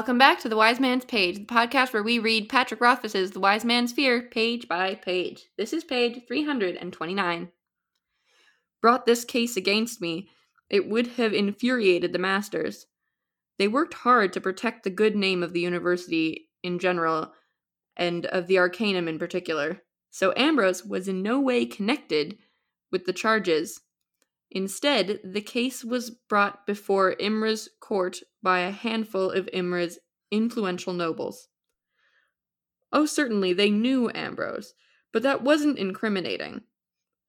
Welcome back to The Wise Man's Page, the podcast where we read Patrick Rothfuss's The Wise Man's Fear page by page. This is page 329. Brought this case against me, it would have infuriated the masters. They worked hard to protect the good name of the university in general, and of the Arcanum in particular, so Ambrose was in no way connected with the charges. Instead, the case was brought before Imre's court by a handful of Imre's influential nobles. Oh, certainly, they knew Ambrose, but that wasn't incriminating.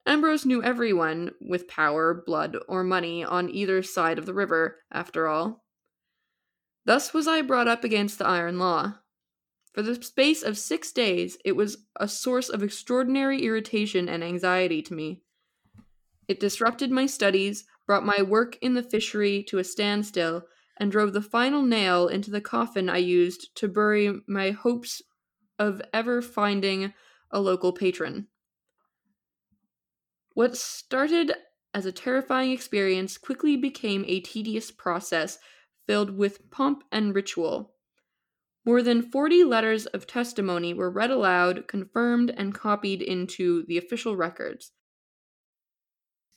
Ambrose knew everyone with power, blood, or money on either side of the river, after all. Thus was I brought up against the iron law. For the space of six days, it was a source of extraordinary irritation and anxiety to me. It disrupted my studies, brought my work in the fishery to a standstill, and drove the final nail into the coffin I used to bury my hopes of ever finding a local patron. What started as a terrifying experience quickly became a tedious process filled with pomp and ritual. More than 40 letters of testimony were read aloud, confirmed, and copied into the official records.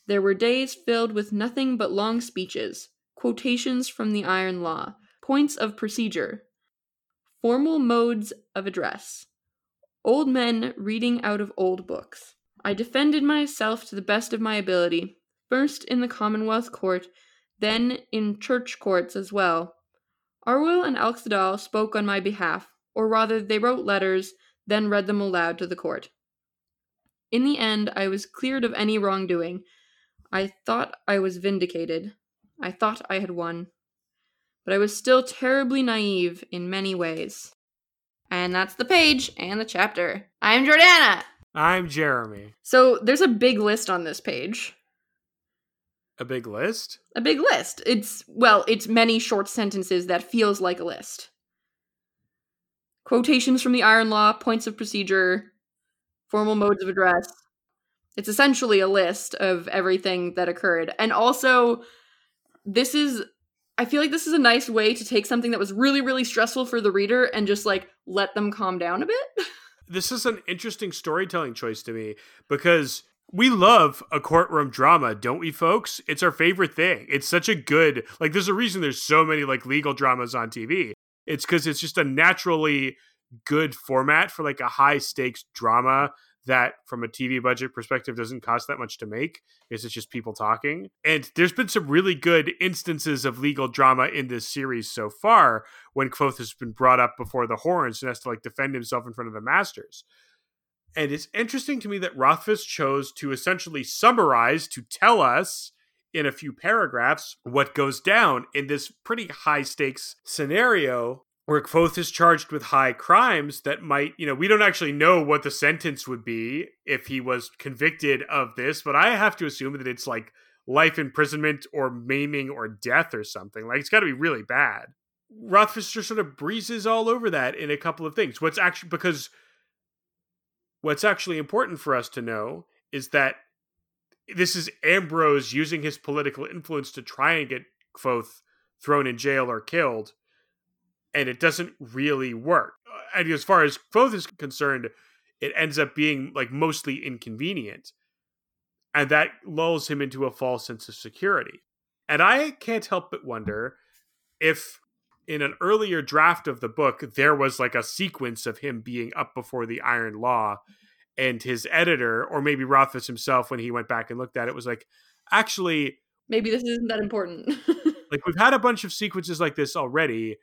There were days filled with nothing but long speeches, quotations from the iron law, points of procedure, formal modes of address, old men reading out of old books. I defended myself to the best of my ability, first in the Commonwealth Court, then in church courts as well. Arwyl and Elxa Dal spoke on my behalf, or rather, they wrote letters, then read them aloud to the court. In the end, I was cleared of any wrongdoing. I thought I was vindicated. I thought I had won. But I was still terribly naive in many ways. And that's the page and the chapter. I'm Jordana. I'm Jeremy. So there's a big list on this page. A big list? A big list. It's, well, it's many short sentences that feels like a list. Quotations from the Iron Law, points of procedure, formal modes of address. It's essentially a list of everything that occurred. And also, this is, I feel like this is a nice way to take something that was really, really stressful for the reader and just like let them calm down a bit. This is an interesting storytelling choice to me because we love a courtroom drama, don't we, folks? It's our favorite thing. It's such a good, like, there's a reason there's so many, like, legal dramas on TV. It's because it's just a naturally good format for, like, a high stakes drama that, from a TV budget perspective, doesn't cost that much to make because it's just people talking. And there's been some really good instances of legal drama in this series so far when Kvothe has been brought up before the horns and has to, like, defend himself in front of the masters. And it's interesting to me that Rothfuss chose to essentially summarize, to tell us in a few paragraphs what goes down in this pretty high stakes scenario where Kvothe is charged with high crimes that might, you know, we don't actually know what the sentence would be if he was convicted of this, but I have to assume that it's like life imprisonment or maiming or death or something. Like it's got to be really bad. Rothfuss just sort of breezes all over that in a couple of things. What's actually because What's actually important for us to know is that this is Ambrose using his political influence to try and get Kvothe thrown in jail or killed, and it doesn't really work. Uh, and as far as Kvothe is concerned, it ends up being like mostly inconvenient, and that lulls him into a false sense of security. And I can't help but wonder if in an earlier draft of the book, there was like a sequence of him being up before the Iron Law, and his editor, or maybe Rothfuss himself, when he went back and looked at it, was like, actually, maybe this isn't that important. like we've had a bunch of sequences like this already,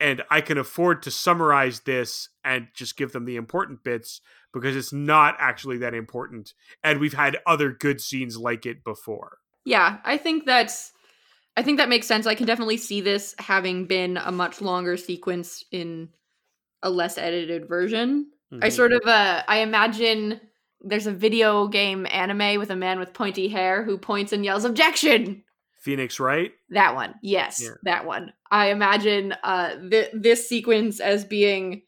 and I can afford to summarize this and just give them the important bits because it's not actually that important, and we've had other good scenes like it before. Yeah, I think that's I think that makes sense. I can definitely see this having been a much longer sequence in a less edited version. Mm-hmm. I sort of uh I imagine there's a video game anime with a man with pointy hair who points and yells objection. Phoenix Wright? That one. Yes, yeah. that one. I imagine uh th- this sequence as being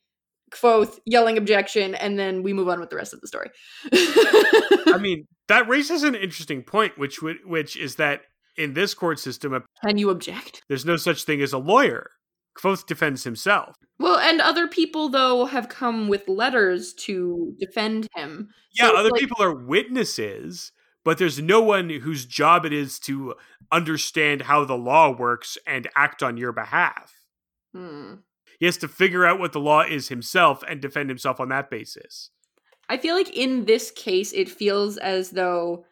Kvothe yelling objection and then we move on with the rest of the story. I mean, that raises an interesting point which which is that in this court system can you object there's no such thing as a lawyer Kvothe defends himself. Well, and other people though have come with letters to defend him. Yeah, So, other like- people are witnesses, but there's no one whose job it is to understand how the law works and act on your behalf. Hmm. He has to figure out what the law is himself and defend himself on that basis. I feel like in this case, it feels as though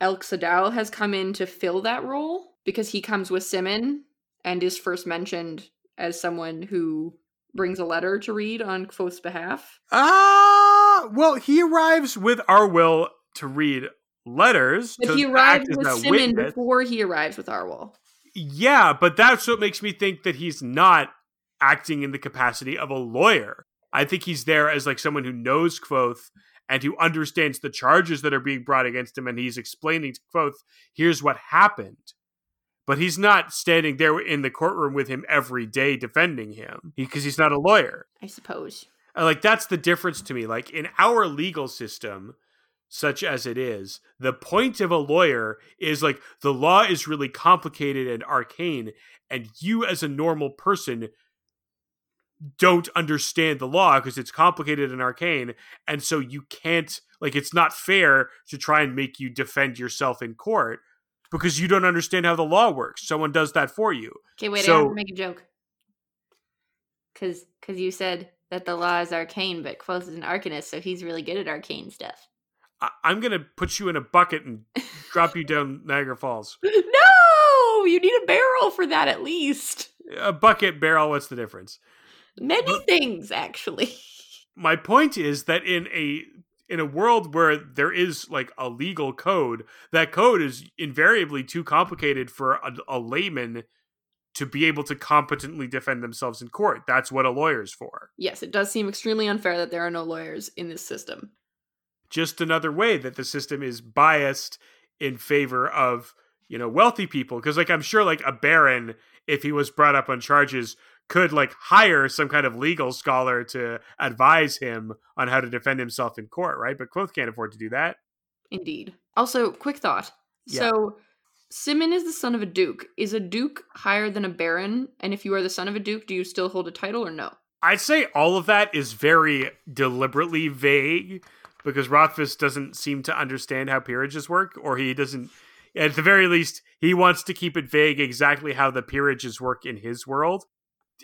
Elxa Dal has come in to fill that role because he comes with Simon and is first mentioned as someone who brings a letter to read on Kvothe's behalf. Ah, well, he arrives with Arwyl to read letters. But to he act arrives with Simon witness. before he arrives with Arwyl. Yeah, but that's what makes me think that he's not acting in the capacity of a lawyer. I think he's there as like someone who knows Kvothe and who understands the charges that are being brought against him, and he's explaining to Kvothe, here's what happened. But he's not standing there in the courtroom with him every day defending him because he's not a lawyer. I suppose. Uh, like that's the difference to me. Like in our legal system, such as it is, the point of a lawyer is like the law is really complicated and arcane, and you as a normal person don't understand the law because it's complicated and arcane, and so you can't like it's not fair to try and make you defend yourself in court because you don't understand how the law works. Someone does that for you. Okay, wait, I So- have to make a joke. Cause, cause you said that the law is arcane, but Kvothe is an arcanist, so he's really good at arcane stuff. I- I'm gonna put you in a bucket and drop you down Niagara Falls. no, you need a barrel for that at least. A bucket barrel, what's the difference? Many things, actually. My point is that in a in a world where there is like a legal code, that code is invariably too complicated for a, a layman to be able to competently defend themselves in court. That's what a lawyer's for. Yes, it does seem extremely unfair that there are no lawyers in this system. Just another way that the system is biased in favor of, you know, wealthy people because like I'm sure like a baron if he was brought up on charges could like hire some kind of legal scholar to advise him on how to defend himself in court, right? But Kvothe can't afford to do that. Indeed. Also, quick thought. Yeah. So, Simon is the son of a duke. Is a duke higher than a baron? And if you are the son of a duke, do you still hold a title or no? I'd say all of that is very deliberately vague because Rothfuss doesn't seem to understand how peerages work, or he doesn't. At the very least, he wants to keep it vague exactly how the peerages work in his world.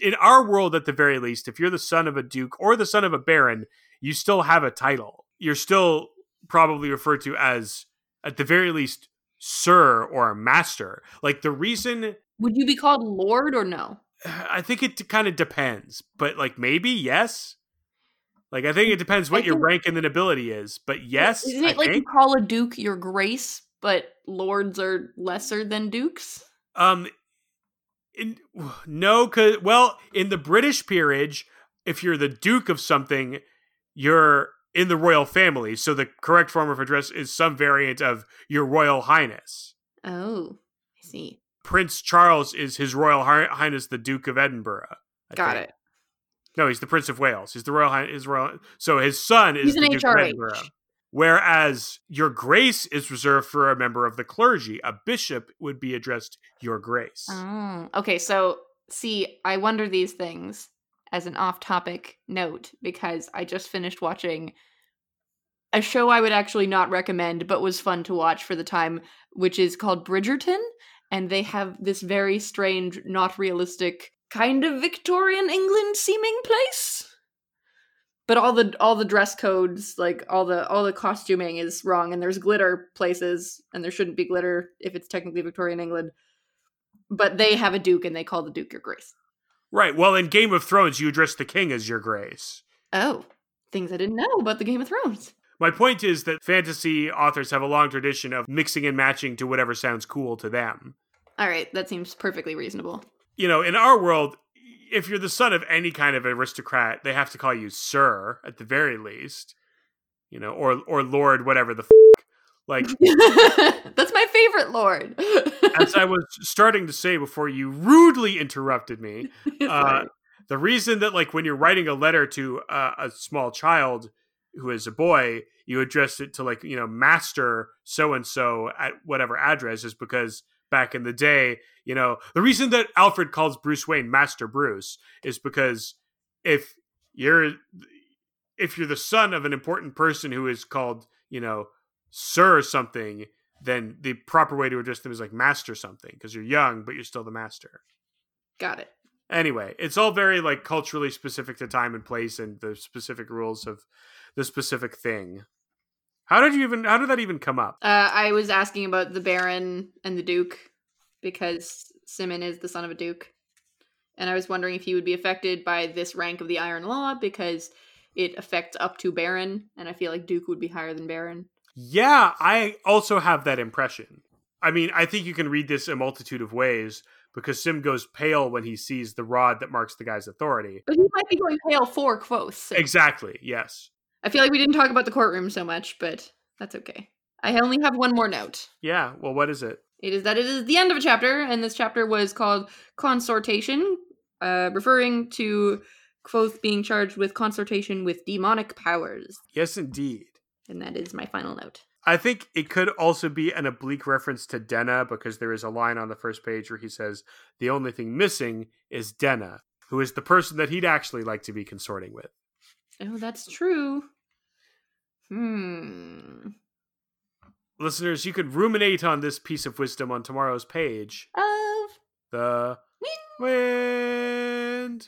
In our world, at the very least, if you're the son of a duke or the son of a baron, you still have a title. You're still probably referred to as, at the very least, sir or master. Like the reason Would you be called lord or no? I think it kind of depends, but like maybe yes. Like I think it depends what I your think- rank in the nobility is, but yes, Isn't I it like you call a duke your grace, but lords are lesser than dukes? Um, in, no, cause well, in the British peerage, if you're the duke of something, you're in the royal family. So the correct form of address is some variant of your royal highness. Oh, I see. Prince Charles is His Royal Highness the Duke of Edinburgh. I Got think. it. No, he's the Prince of Wales. He's the royal. His royal. So his son is He's the an Duke of HRH. Edinburgh. Whereas your grace is reserved for a member of the clergy. A bishop would be addressed your grace. Oh, okay. So, see, I wonder these things as an off topic note because I just finished watching a show I would actually not recommend, but was fun to watch for the time, which is called Bridgerton. And they have this very strange, not realistic, kind of Victorian England seeming place. But all the all the dress codes, like all the all the costuming is wrong, and there's glitter places, and there shouldn't be glitter if it's technically Victorian England but they have a duke and they call the duke your grace. right. Well, in Game of Thrones, you address the king as your grace. Oh, things I didn't know about the Game of Thrones. My point is that fantasy authors have a long tradition of mixing and matching to whatever sounds cool to them. All right, that seems perfectly reasonable. You know, in our world, if you're the son of any kind of aristocrat, they have to call you sir at the very least. You know, or or lord, whatever the f- like. That's my favorite lord. as I was starting to say before you rudely interrupted me, uh, the reason that like when you're writing a letter to uh, a small child who is a boy, you address it to like you know master so and so at whatever address is because back in the day. You know, the reason that Alfred calls Bruce Wayne Master Bruce is because if you're if you're the son of an important person who is called, you know, Sir something, then the proper way to address them is like Master something because you're young, but you're still the master. Got it. Anyway, it's all very like culturally specific to time and place and the specific rules of the specific thing. How did you even? How did that even come up? Uh, I was asking about the Baron and the Duke because Simon is the son of a Duke, and I was wondering if he would be affected by this rank of the Iron Law because it affects up to Baron, and I feel like Duke would be higher than Baron. Yeah, I also have that impression. I mean, I think you can read this a multitude of ways because Sim goes pale when he sees the rod that marks the guy's authority. But he might be going pale for Kvothe. Exactly. Yes. I feel like we didn't talk about the courtroom so much, but that's okay. I only have one more note. Yeah. Well, what is it? It is that it is the end of a chapter, and this chapter was called Consortation, uh, referring to Kvothe being charged with consortation with demonic powers. Yes, indeed. And that is my final note. I think it could also be an oblique reference to Denna because there is a line on the first page where he says, The only thing missing is Denna, who is the person that he'd actually like to be consorting with. Oh, that's true. Hmm. Listeners, you could ruminate on this piece of wisdom on tomorrow's page. Of The wind.